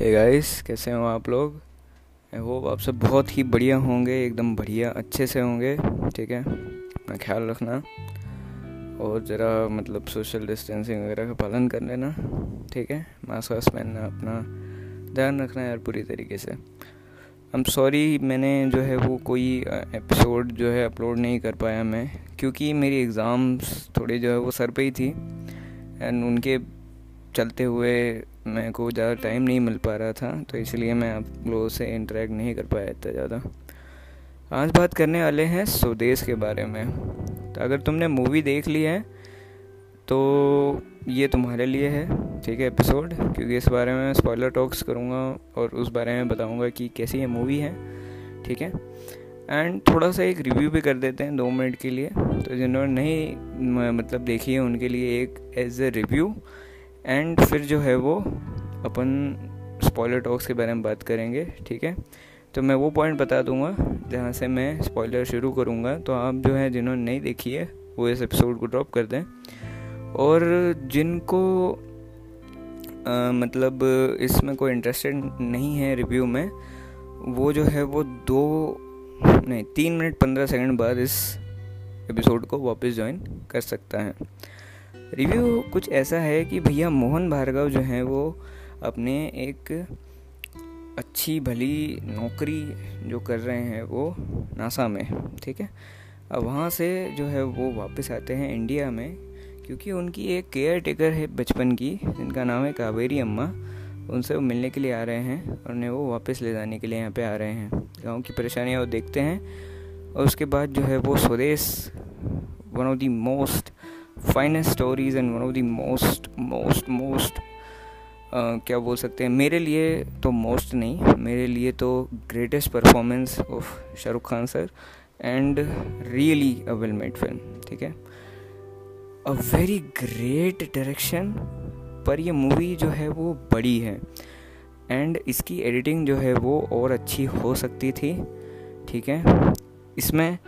Hey guys कैसे हो आप लोग? आई होप आप सब बहुत ही बढ़िया होंगे, एकदम बढ़िया, अच्छे से होंगे, ठीक है? अपना ख्याल रखना। और ज़रा मतलब सोशल डिस्टेंसिंग वगैरह का पालन कर लेना, ठीक है? मास्क वास्क पहनना, अपना ध्यान रखना यार पूरी तरीके से। आई एम सॉरी मैंने जो है वो कोई एपिसोड जो है अपलोड नहीं कर पाया मैं, क्योंकि मेरी एग्ज़ाम्स थोड़ी जो है वो सर पे ही थी। एंड उनके चलते हुए मेरे को ज़्यादा टाइम नहीं मिल पा रहा था तो इसलिए मैं आप लोगों से इंटरेक्ट नहीं कर पाया इतना ज़्यादा। आज बात करने वाले हैं स्वदेश के बारे में। तो अगर तुमने मूवी देख ली है तो ये तुम्हारे लिए है, ठीक है एपिसोड क्योंकि इस बारे में स्पॉइलर टॉक्स करूँगा और उस बारे में बताऊँगा कि कैसी ये मूवी है, ठीक है? एंड थोड़ा सा एक रिव्यू भी कर देते हैं दो मिनट के लिए। तो जिन्होंने नहीं मतलब देखी है, उनके लिए एक एज ए रिव्यू एंड फिर जो है वो अपन स्पॉयलर टॉक्स के बारे में बात करेंगे ठीक है? तो मैं वो पॉइंट बता दूँगा जहाँ से मैं स्पॉयलर शुरू करूँगा। तो आप जो है जिन्होंने नहीं देखी है वो इस एपिसोड को ड्रॉप कर दें। और जिनको आ, मतलब इसमें कोई इंटरेस्टेड नहीं है रिव्यू में वो जो है वो दो नहीं तीन मिनट पंद्रह सेकंड बाद इस एपिसोड को वापस ज्वाइन कर सकता है। रिव्यू कुछ ऐसा है कि भैया मोहन भार्गव जो हैं वो अपने एक अच्छी, भली नौकरी जो कर रहे हैं वो नासा में, ठीक है? अब वहाँ से जो है वो वापस आते हैं इंडिया में, क्योंकि उनकी एक केयर टेकर है बचपन की, जिनका नाम है कावेरी अम्मा। उनसे वो मिलने के लिए आ रहे हैं, और उन्हें वो वापस ले जाने के लिए यहाँ पे आ रहे हैं। गाँव की परेशानियाँ वो देखते हैं, और उसके बाद जो है वो Swades one of the most finest stories and one of the most most most क्या बोल सकते हैं? मेरे लिए तो मोस्ट नहीं, मेरे लिए तो greatest performance of Shahrukh Khan sir and really a well made film ठीक है? अ वेरी ग्रेट डायरेक्शन पर ये मूवी जो है वो बड़ी है। एंड इसकी एडिटिंग जो है वो और अच्छी हो सकती थी, ठीक है? इसमें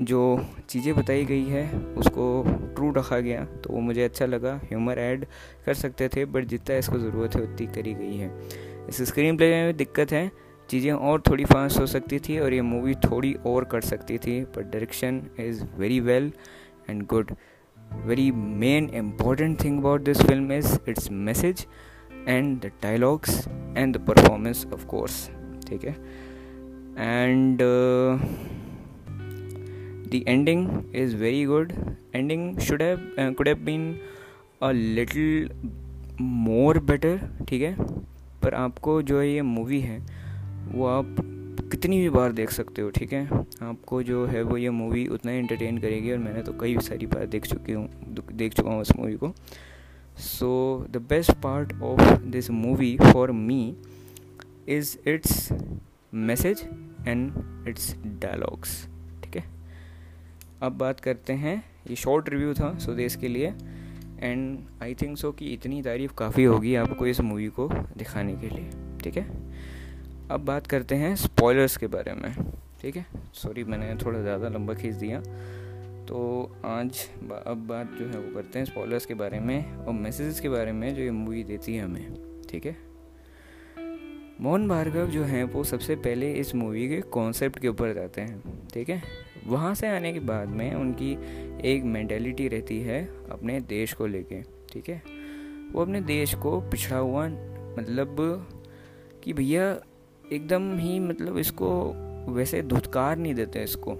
जो चीज़ें बताई गई है, उसको ट्रू रखा गया तो वो मुझे अच्छा लगा। ह्यूमर ऐड कर सकते थे बट जितना इसको ज़रूरत है, उतनी करी गई है। इस स्क्रीन प्ले में दिक्कत है, चीज़ें और थोड़ी फास्ट हो सकती थी और ये मूवी थोड़ी और कर सकती थी but direction is very well and good very main important thing about this film is its message and the dialogues and the performance of course ठीक है? And the ending is very good. Ending should have uh, could have been a little more better ठीक है? पर आपको जो है ये movie है वो आप कितनी भी बार देख सकते हो ठीक है? आपको जो है वो ये मूवी उतना ही इंटरटेन करेगी और मैंने तो कई सारी बार देख चुकी हूँ देख चुका हूँ इस मूवी को। So the best part of this movie for me is its message and its dialogues अब बात करते हैं। ये शॉर्ट रिव्यू था स्वदेश के लिए। एंड आई थिंक सो कि इतनी तारीफ़ काफ़ी होगी आपको इस मूवी को दिखाने के लिए ठीक है? अब बात करते हैं स्पॉयलर्स के बारे में ठीक है? सॉरी मैंने थोड़ा ज़्यादा लंबा खींच दिया। तो आज बा, अब बात जो है वो करते हैं स्पॉयलर्स के बारे में और मैसेजेस के बारे में जो ये मूवी देती है हमें ठीक है? मोहन भार्गव जो हैं वो सबसे पहले इस मूवी के कॉन्सेप्ट के ऊपर जाते हैं ठीक है? वहाँ से आने के बाद में उनकी एक मैंटेलिटी रहती है अपने देश को लेके, ठीक है? वो अपने देश को पिछड़ा हुआ मतलब कि भैया एकदम ही मतलब इसको वैसे धुतकार नहीं देते इसको,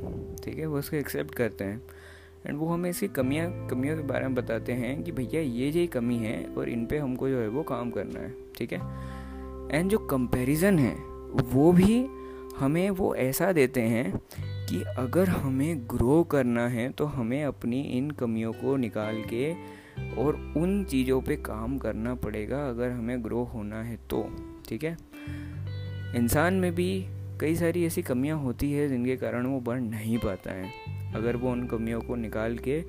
ठीक है? वो इसको एक्सेप्ट करते हैं। एंड वो हमें इसकी कमियाँ, कमियों के बारे में बताते हैं कि भैया ये ये कमी है और इन पे हमको जो है वो काम करना है, ठीक है? एंड जो कंपैरिजन है, वो भी हमें वो ऐसा देते हैं कि अगर हमें ग्रो करना है तो हमें अपनी इन कमियों को निकाल के और उन चीज़ों पे काम करना पड़ेगा अगर हमें ग्रो होना है तो ठीक है? इंसान में भी कई सारी ऐसी कमियाँ होती है, जिनके कारण वो बढ़ नहीं पाता है। अगर वो उन कमियों को निकाल के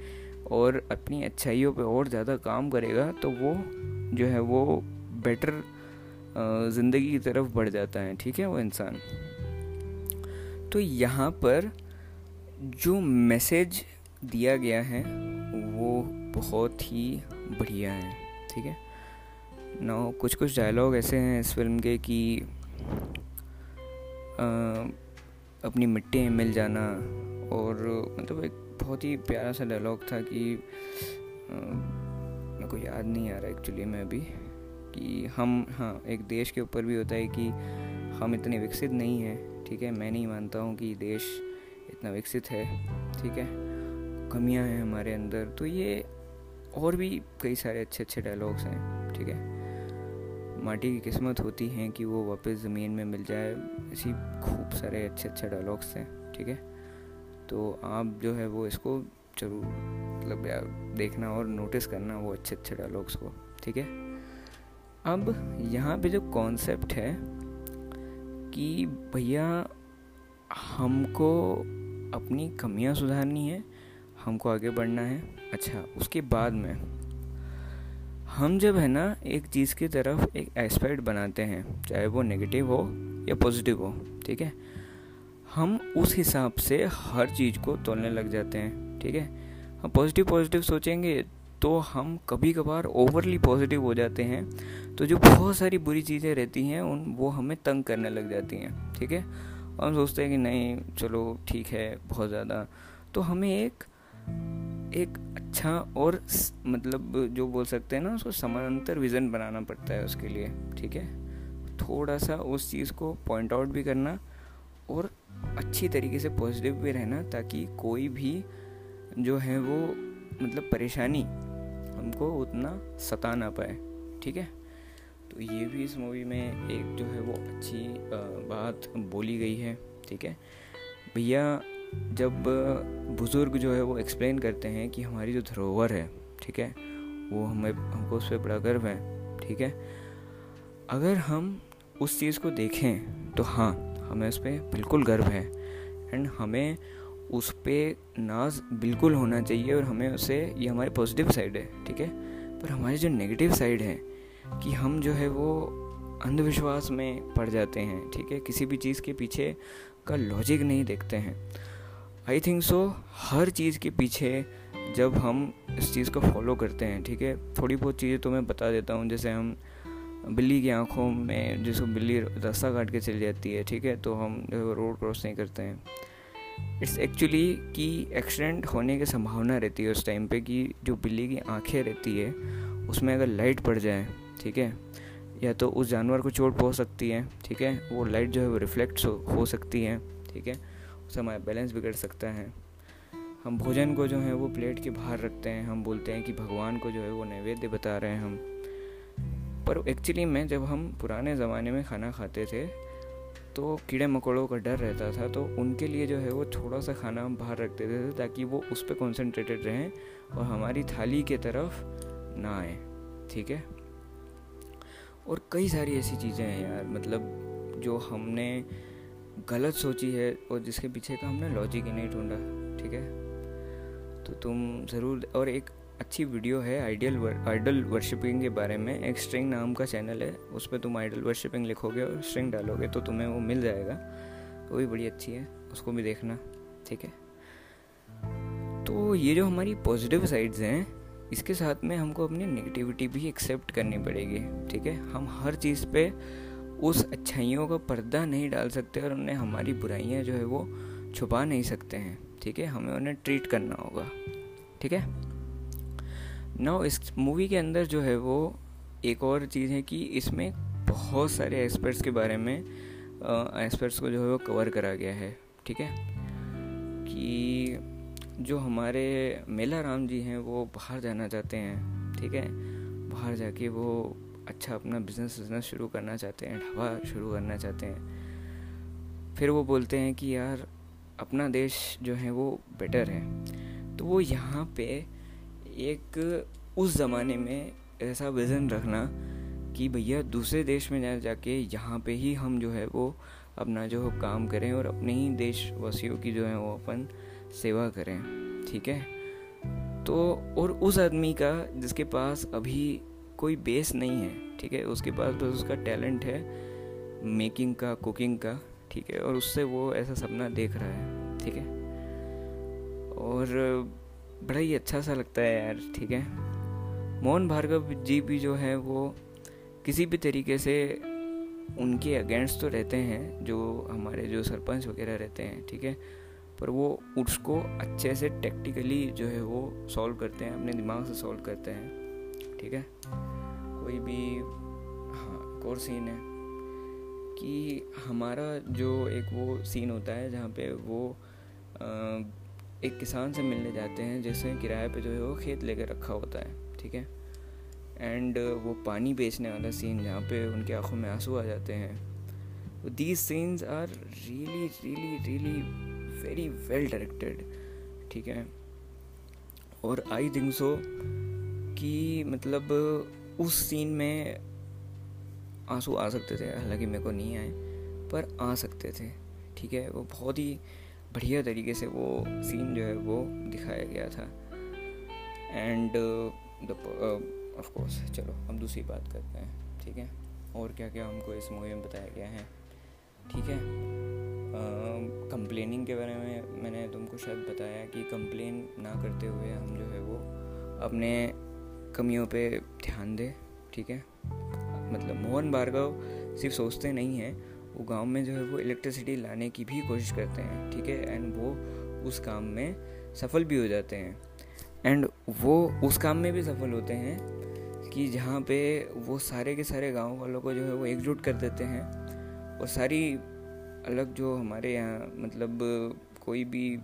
और अपनी अच्छाइयों पे और ज़्यादा काम करेगा तो वो जो है वो बेटर ज़िंदगी की तरफ़ बढ़ जाता है, ठीक है वो इंसान? तो यहाँ पर जो मैसेज दिया गया है, वो बहुत ही बढ़िया है, ठीक है? ना कुछ कुछ डायलॉग ऐसे हैं इस फ़िल्म के कि अपनी मिट्टी में मिल जाना और मतलब एक बहुत ही प्यारा सा डायलॉग था कि मेरे को याद नहीं आ रहा एक्चुअली में अभी, कि हम हाँ एक देश के ऊपर भी होता है कि हम इतने विकसित नहीं हैं ठीक है? मैं नहीं मानता हूँ कि देश इतना विकसित है, ठीक है? कमियाँ हैं हमारे अंदर। तो ये और भी कई सारे अच्छे अच्छे डायलॉग्स हैं, ठीक है? माटी की किस्मत होती है कि वो वापस ज़मीन में मिल जाए, ऐसी खूब सारे अच्छे अच्छे डायलॉग्स हैं, ठीक है? तो आप जो है वो इसको ज़रूर मतलब देखना और नोटिस करना वो अच्छे अच्छे डायलॉग्स को, ठीक है? अब यहाँ पे जो कॉन्सेप्ट है कि भैया, हमको अपनी कमियाँ सुधारनी है, हमको आगे बढ़ना है। अच्छा उसके बाद में, हम जब है ना, एक चीज़ की तरफ़ एक एस्पेक्ट बनाते हैं, चाहे वो नेगेटिव हो या पॉजिटिव हो, ठीक है? हम उस हिसाब से हर चीज़ को तोलने लग जाते हैं, ठीक है? हम पॉजिटिव पॉजिटिव सोचेंगे तो हम कभी कभार ओवरली पॉजिटिव हो जाते हैं। तो जो बहुत सारी बुरी चीज़ें रहती हैं, उन, वो हमें तंग करने लग जाती हैं, ठीक है? हम सोचते हैं कि नहीं, चलो ठीक है, बहुत ज़्यादा। तो हमें एक एक अच्छा और मतलब जो बोल सकते हैं ना, उसको समानांतर विज़न बनाना पड़ता है उसके लिए, ठीक है? थोड़ा सा उस चीज़ को पॉइंट आउट भी करना और अच्छी तरीके से पॉजिटिव भी रहना, ताकि कोई भी जो है वो मतलब परेशानी हमको उतना सता ना पाए, ठीक है? तो ये भी इस मूवी में एक जो है वो अच्छी बात बोली गई है, ठीक है? भैया, जब बुज़ुर्ग जो है वो एक्सप्लेन करते हैं कि हमारी जो धरोहर है, ठीक है? वो हमें, हमको उस पर बड़ा गर्व है, ठीक है? अगर हम उस चीज़ को देखें तो हाँ हमें उस पर बिल्कुल गर्व है। एंड हमें उस पर नाज बिल्कुल होना चाहिए और हमें उसे, ये हमारी पॉजिटिव साइड है, ठीक है? पर हमारी जो नेगेटिव साइड है, कि हम जो है वो अंधविश्वास में पड़ जाते हैं, ठीक है? किसी भी चीज़ के पीछे का लॉजिक नहीं देखते हैं। आई थिंक सो हर चीज़ के पीछे जब हम इस चीज़ को फॉलो करते हैं, ठीक है? थोड़ी बहुत चीज़ें तो मैं बता देता हूँ, जैसे हम बिल्ली की आँखों में जिसको बिल्ली रास्ता काट के चली जाती है, ठीक है? तो हम जो रोड क्रॉस नहीं करते हैं। इट्स एक्चुअली कि एक्सीडेंट होने की संभावना रहती है उस टाइम पे कि जो बिल्ली की आँखें रहती है, उसमें अगर लाइट पड़ जाए, ठीक है? या तो उस जानवर को चोट पहुँच सकती है, ठीक है? वो लाइट जो है वो रिफ्लेक्ट हो सकती है, ठीक है? उससे हमारा बैलेंस बिगड़ सकता है। हम भोजन को जो है वो प्लेट के बाहर रखते हैं, हम बोलते हैं कि भगवान को जो है वो नैवेद्य बता रहे हैं हम। पर एक्चुअली में जब हम पुराने ज़माने में खाना खाते थे तो कीड़े मकोड़ों का डर रहता था तो उनके लिए जो है वो थोड़ा सा खाना हम बाहर रख देते थे ताकि वो उस पर कॉन्सेंट्रेटेड रहें और हमारी थाली के तरफ़ ना आए, ठीक है? और कई सारी ऐसी चीज़ें हैं यार मतलब जो हमने गलत सोची है और जिसके पीछे का हमने लॉजिक ही नहीं ढूंढा, ठीक है? तो तुम ज़रूर, और एक अच्छी वीडियो है आइडियल आइडल वर्शिपिंग के बारे में। एक स्ट्रिंग नाम का चैनल है उस पर तुम आइडल वर्शिपिंग लिखोगे और स्ट्रिंग डालोगे तो तुम्हें वो मिल जाएगा। वो भी बड़ी अच्छी है, उसको भी देखना, ठीक है? तो ये जो हमारी पॉजिटिव साइड्स हैं, इसके साथ में हमको अपनी नेगेटिविटी भी एक्सेप्ट करनी पड़ेगी, ठीक है? हम हर चीज़ पे उस अच्छाइयों का पर्दा नहीं डाल सकते और उन्हें हमारी बुराइयाँ जो है वो छुपा नहीं सकते हैं, ठीक है? हमें उन्हें ट्रीट करना होगा, ठीक है? नाउ इस मूवी के अंदर जो है वो एक और चीज़ है कि इसमें बहुत सारे एक्सपर्ट्स के बारे में एक्सपर्ट्स को जो है वो कवर करा गया है, ठीक है? कि जो हमारे मेला राम जी हैं, वो बाहर जाना चाहते हैं, ठीक है? बाहर जाके वो अच्छा अपना बिज़नेस बिज़नेस शुरू करना चाहते हैं, ढाबा शुरू करना चाहते हैं। फिर वो बोलते हैं कि यार, अपना देश जो है वो बेटर है। तो वो यहाँ पे एक, उस ज़माने में ऐसा विज़न रखना कि भैया दूसरे देश में जा, जाके यहाँ पे ही हम जो है वो अपना जो काम करें और अपने ही देशवासियों की जो है वो अपन सेवा करें, ठीक है? तो और उस आदमी का, जिसके पास अभी कोई बेस नहीं है, ठीक है? उसके पास बस उसका टैलेंट है मेकिंग का कुकिंग का, ठीक है? और उससे वो ऐसा सपना देख रहा है, ठीक है? और बड़ा ही अच्छा सा लगता है यार, ठीक है? मोहन भार्गव जी भी जो है, वो किसी भी तरीके से उनके अगेंस्ट तो रहते हैं, जो हमारे जो सरपंच वगैरह रहते हैं, ठीक है? पर वो उसको अच्छे से टेक्टिकली जो है वो सॉल्व करते हैं, अपने दिमाग से सॉल्व करते हैं, ठीक है? कोई भी हाँ एक और सीन है कि हमारा जो एक वो सीन होता है, जहाँ पे वो एक किसान से मिलने जाते हैं जिसने किराए पे जो है वो खेत लेकर रखा होता है, ठीक है? एंड वो पानी बेचने वाला सीन जहाँ पे उनके आँखों में आँसू आ जाते हैं। These scenes are really really really very well directed ठीक है? और आई थिंक सो कि मतलब उस सीन में आँसू आ सकते थे, हालाँकि मेरे को नहीं आए, पर आ सकते थे, ठीक है? वो बहुत ही बढ़िया तरीके से वो सीन जो है वो दिखाया गया था। एंड ऑफ़ कोर्स चलो हम दूसरी बात करते हैं ठीक है? और क्या क्या हमको इस मूवी में बताया गया है? ठीक है? कंप्लेनिंग uh, के बारे में मैंने तुमको शायद बताया कि कंप्लेन ना करते हुए हम जो है वो अपने कमियों पे ध्यान दें ठीक है? मतलब मोहन भार्गव सिर्फ़ सोचते नहीं हैं वो गाँव में जो है वो इलेक्ट्रिसिटी लाने की भी कोशिश करते हैं, ठीक है? एंड वो उस काम में सफल भी हो जाते हैं। एंड वो उस काम में भी सफल होते हैं कि जहाँ पे वो सारे के सारे गाँव वालों को जो है वो एकजुट कर देते हैं और सारी अलग जो हमारे यहाँ मतलब कोई भी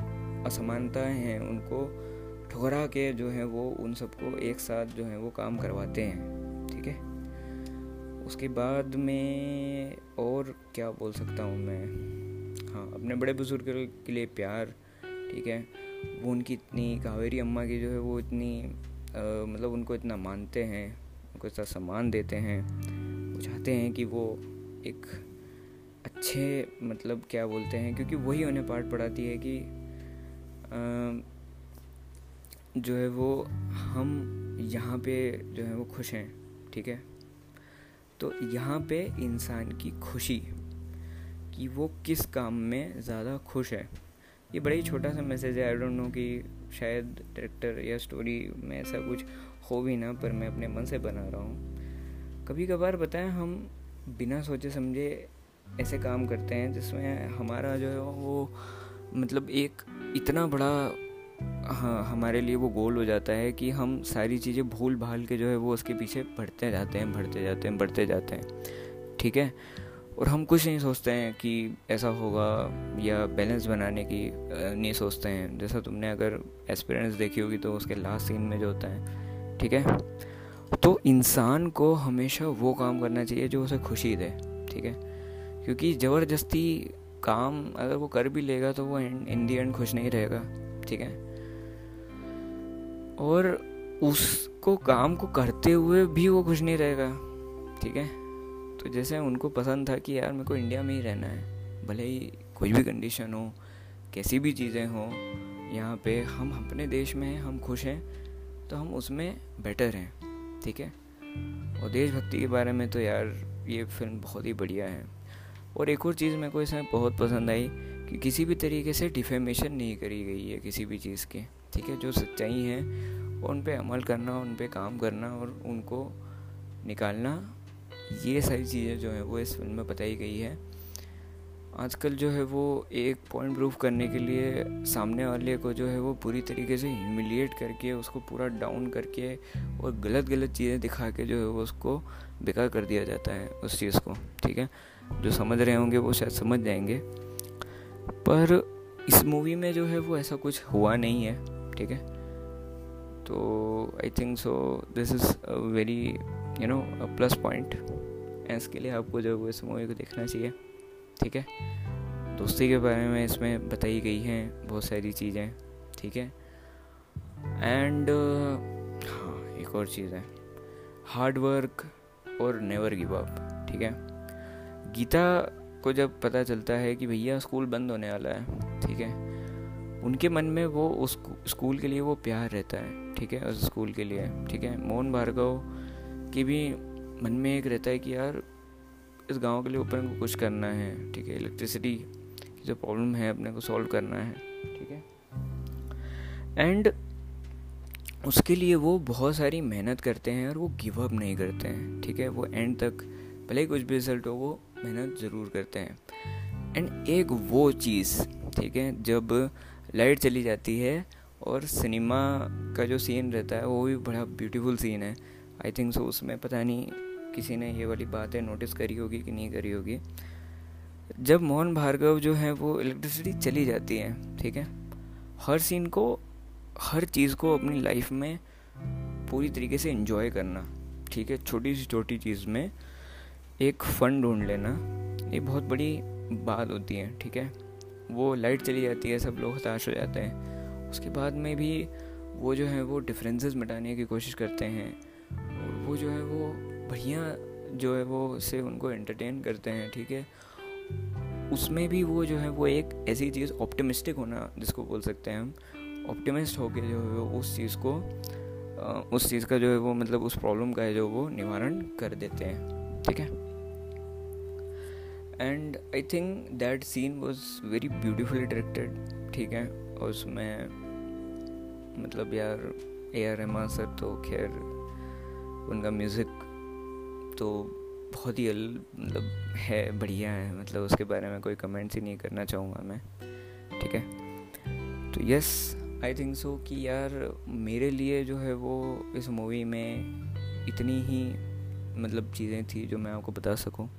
असमानताएँ हैं, उनको ठुकरा के जो है वो उन सबको एक साथ जो है वो काम करवाते है। उसके बाद में और क्या बोल सकता हूँ मैं? हाँ अपने बड़े बुज़ुर्ग के लिए प्यार ठीक है? वो उनकी इतनी कावेरी अम्मा की जो है वो इतनी आ, मतलब उनको इतना मानते हैं उनको इतना सम्मान देते हैं वो चाहते हैं कि वो एक अच्छे मतलब क्या बोलते हैं क्योंकि वही उन्हें पाठ पढ़ाती है कि आ, जो है वो हम यहाँ पे जो है वो खुश हैं ठीक है? तो यहाँ पे इंसान की खुशी कि वो किस काम में ज़्यादा खुश है। ये बड़ा ही छोटा सा मैसेज है। आई डोंट नो कि शायद डायरेक्टर या स्टोरी में ऐसा कुछ हो भी ना, पर मैं अपने मन से बना रहा हूँ। कभी कभार बताएँ हम बिना सोचे समझे ऐसे काम करते हैं जिसमें हमारा जो है वो मतलब एक इतना बड़ा हाँ हमारे लिए वो गोल हो जाता है कि हम सारी चीज़ें भूल भाल के जो है वो उसके पीछे बढ़ते जाते हैं, बढ़ते जाते हैं, बढ़ते जाते हैं। ठीक है? और हम कुछ नहीं सोचते हैं कि ऐसा होगा या बैलेंस बनाने की नहीं सोचते हैं। जैसा तुमने अगर एक्सपीरियंस देखी होगी तो उसके लास्ट सीन में जो होता है। ठीक है? तो इंसान को हमेशा वो काम करना चाहिए जो उसे खुशी दे। ठीक है? क्योंकि ज़बरदस्ती काम अगर वो कर भी लेगा तो वो इन दी एंड खुश नहीं रहेगा। ठीक है? और उसको काम को करते हुए भी वो खुश नहीं रहेगा। ठीक है? तो जैसे उनको पसंद था कि यार मेरे को इंडिया में ही रहना है, भले ही कोई भी कंडीशन हो, कैसी भी चीज़ें हों, यहाँ पे हम अपने देश में हैं, हम खुश हैं तो हम उसमें बेटर हैं। ठीक है? और देशभक्ति के बारे में तो यार ये फ़िल्म बहुत ही बढ़िया है। और एक और चीज़ मेरे को इसमें बहुत पसंद आई कि किसी भी तरीके से डिफेमेशन नहीं करी गई है किसी भी चीज़ की। ठीक है, जो सच्चाई है, उन पर अमल करना, उन पर काम करना और उनको निकालना, ये सारी चीज़ें जो हैं, वो इस फ़िल्म में बताई गई है। आजकल जो है वो एक पॉइंट प्रूफ करने के लिए सामने वाले को जो है वो पूरी तरीके से ह्यूमिलिएट करके, उसको पूरा डाउन करके और गलत गलत चीज़ें दिखा के जो है वो उसको बेकार कर दिया जाता है उस चीज़ को, ठीक है? जो समझ रहे होंगे वो शायद समझ जाएँगे। पर इस मूवी में जो है वो ऐसा कुछ हुआ नहीं है। ठीक है? तो I think so this is a very you know plus point इसके लिए आपको जो है इस मूवी को देखना चाहिए ठीक है? दोस्ती के बारे में इसमें बताई गई हैं बहुत सारी चीज़ें ठीक है? एंड uh, हाँ एक और चीज़ है। हार्ड वर्क और नेवर गिव अप ठीक है? गीता को जब पता चलता है कि भैया स्कूल बंद होने वाला है ठीक है? उनके मन में वो उस स्कूल के लिए वो प्यार रहता है, ठीक है, उस स्कूल के लिए, ठीक है। मोहन भार्गव के भी मन में एक रहता है कि यार, इस गाँव के लिए ऊपर को कुछ करना है, ठीक है इलेक्ट्रिसिटी की जो प्रॉब्लम है, अपने को सॉल्व करना है, ठीक है। एंड उसके लिए वो बहुत सारी मेहनत करते हैं और वो गिव अप नहीं करते हैं, ठीक है। वो एंड तक, भले ही कुछ भी रिज़ल्ट हो, वो मेहनत ज़रूर करते हैं। एंड एक वो चीज़, ठीक है, जब लाइट चली जाती है और सिनेमा का जो सीन रहता है, वो भी बड़ा ब्यूटीफुल सीन है। आई थिंक सो उसमें पता नहीं किसी ने ये वाली बातें नोटिस करी होगी कि नहीं करी होगी। जब मोहन भार्गव जो है, वो इलेक्ट्रिसिटी चली जाती है, ठीक है? हर सीन को, हर चीज़ को अपनी लाइफ में पूरी तरीके से इन्जॉय करना, ठीक है? छोटी सी छोटी चीज़ में एक फ़न ढूंढ लेना, ये बहुत बड़ी बात होती है, ठीक है? वो लाइट चली जाती है, सब लोग हताश हो जाते हैं। उसके बाद में भी वो जो है, वो डिफरेंसेस मिटाने की कोशिश करते हैं। और वो जो है, वो बढ़िया जो है, वो से उनको एंटरटेन करते हैं, ठीक है? उसमें भी वो जो है, वो एक ऐसी चीज़ ऑप्टिमिस्टिक होना जिसको बोल सकते हैं हम। ऑप्टिमिस्ट होके जो है, वो उस चीज़ को उस चीज़ का जो है, वो मतलब उस प्रॉब्लम का है जो वो निवारण कर देते हैं, ठीक है? And I think that scene was very beautifully directed ठीक है? और उसमें मतलब यार ए आर रहमान सर तो खैर, उनका म्यूज़िक तो बहुत ही मतलब है, बढ़िया है। मतलब उसके बारे में कोई कमेंट्स ही नहीं करना चाहूँगा मैं, ठीक है? तो यस आई थिंक सो कि यार मेरे लिए जो है वो इस मूवी में इतनी ही मतलब चीज़ें थी जो मैं आपको बता सकूँ।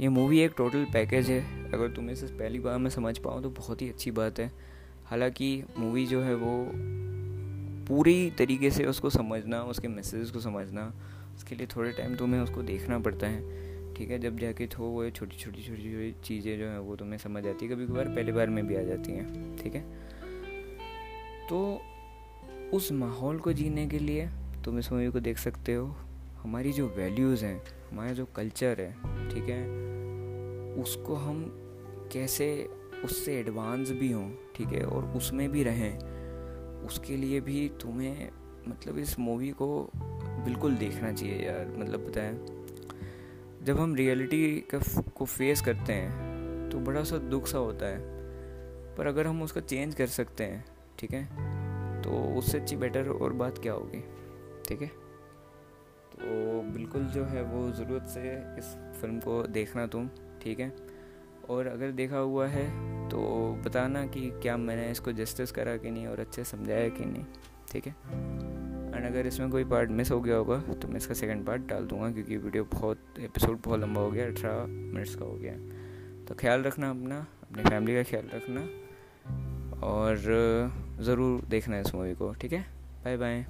ये मूवी एक टोटल पैकेज है। अगर तुम्हें इसे पहली बार में समझ पाओ तो बहुत ही अच्छी बात है। हालाँकि मूवी जो है वो पूरी तरीके से उसको समझना, उसके मैसेज को समझना, उसके लिए थोड़े टाइम तुम्हें उसको देखना पड़ता है। ठीक है, जब जाके थो वो छोटी छोटी छोटी छोटी चीज़ें जो हैं वो तुम्हें समझ आती है। कभी कभार पहली बार में भी आ जाती हैं। ठीक है? तो उस माहौल को जीने के लिए तुम इस मूवी को देख सकते हो। हमारी जो वैल्यूज़ हैं, हमारा जो कल्चर है ठीक है? उसको हम कैसे उससे एडवांस भी हों, ठीक है? और उसमें भी रहें, उसके लिए भी तुम्हें मतलब इस मूवी को बिल्कुल देखना चाहिए यार मतलब बताएँ जब हम रियलिटी को फेस करते हैं तो बड़ा सा दुख सा होता है। पर अगर हम उसका चेंज कर सकते हैं, ठीक है? तो उससे अच्छी बेटर और बात क्या होगी? ठीक है? तो बिल्कुल जो है वो ज़रूरत से इस फ़िल्म को देखना तुम, ठीक है? और अगर देखा हुआ है तो बताना कि क्या मैंने इसको जस्टिस करा कि नहीं और अच्छे समझाया कि नहीं, ठीक है? एंड अगर इसमें कोई पार्ट मिस हो गया होगा तो मैं इसका सेकंड पार्ट डाल दूँगा क्योंकि वीडियो बहुत एपिसोड बहुत लंबा हो गया, अठारह मिनट्स का हो गया तो ख्याल रखना अपना, अपनी फैमिली का ख्याल रखना और ज़रूर देखना इस मूवी को, ठीक है? Bye bye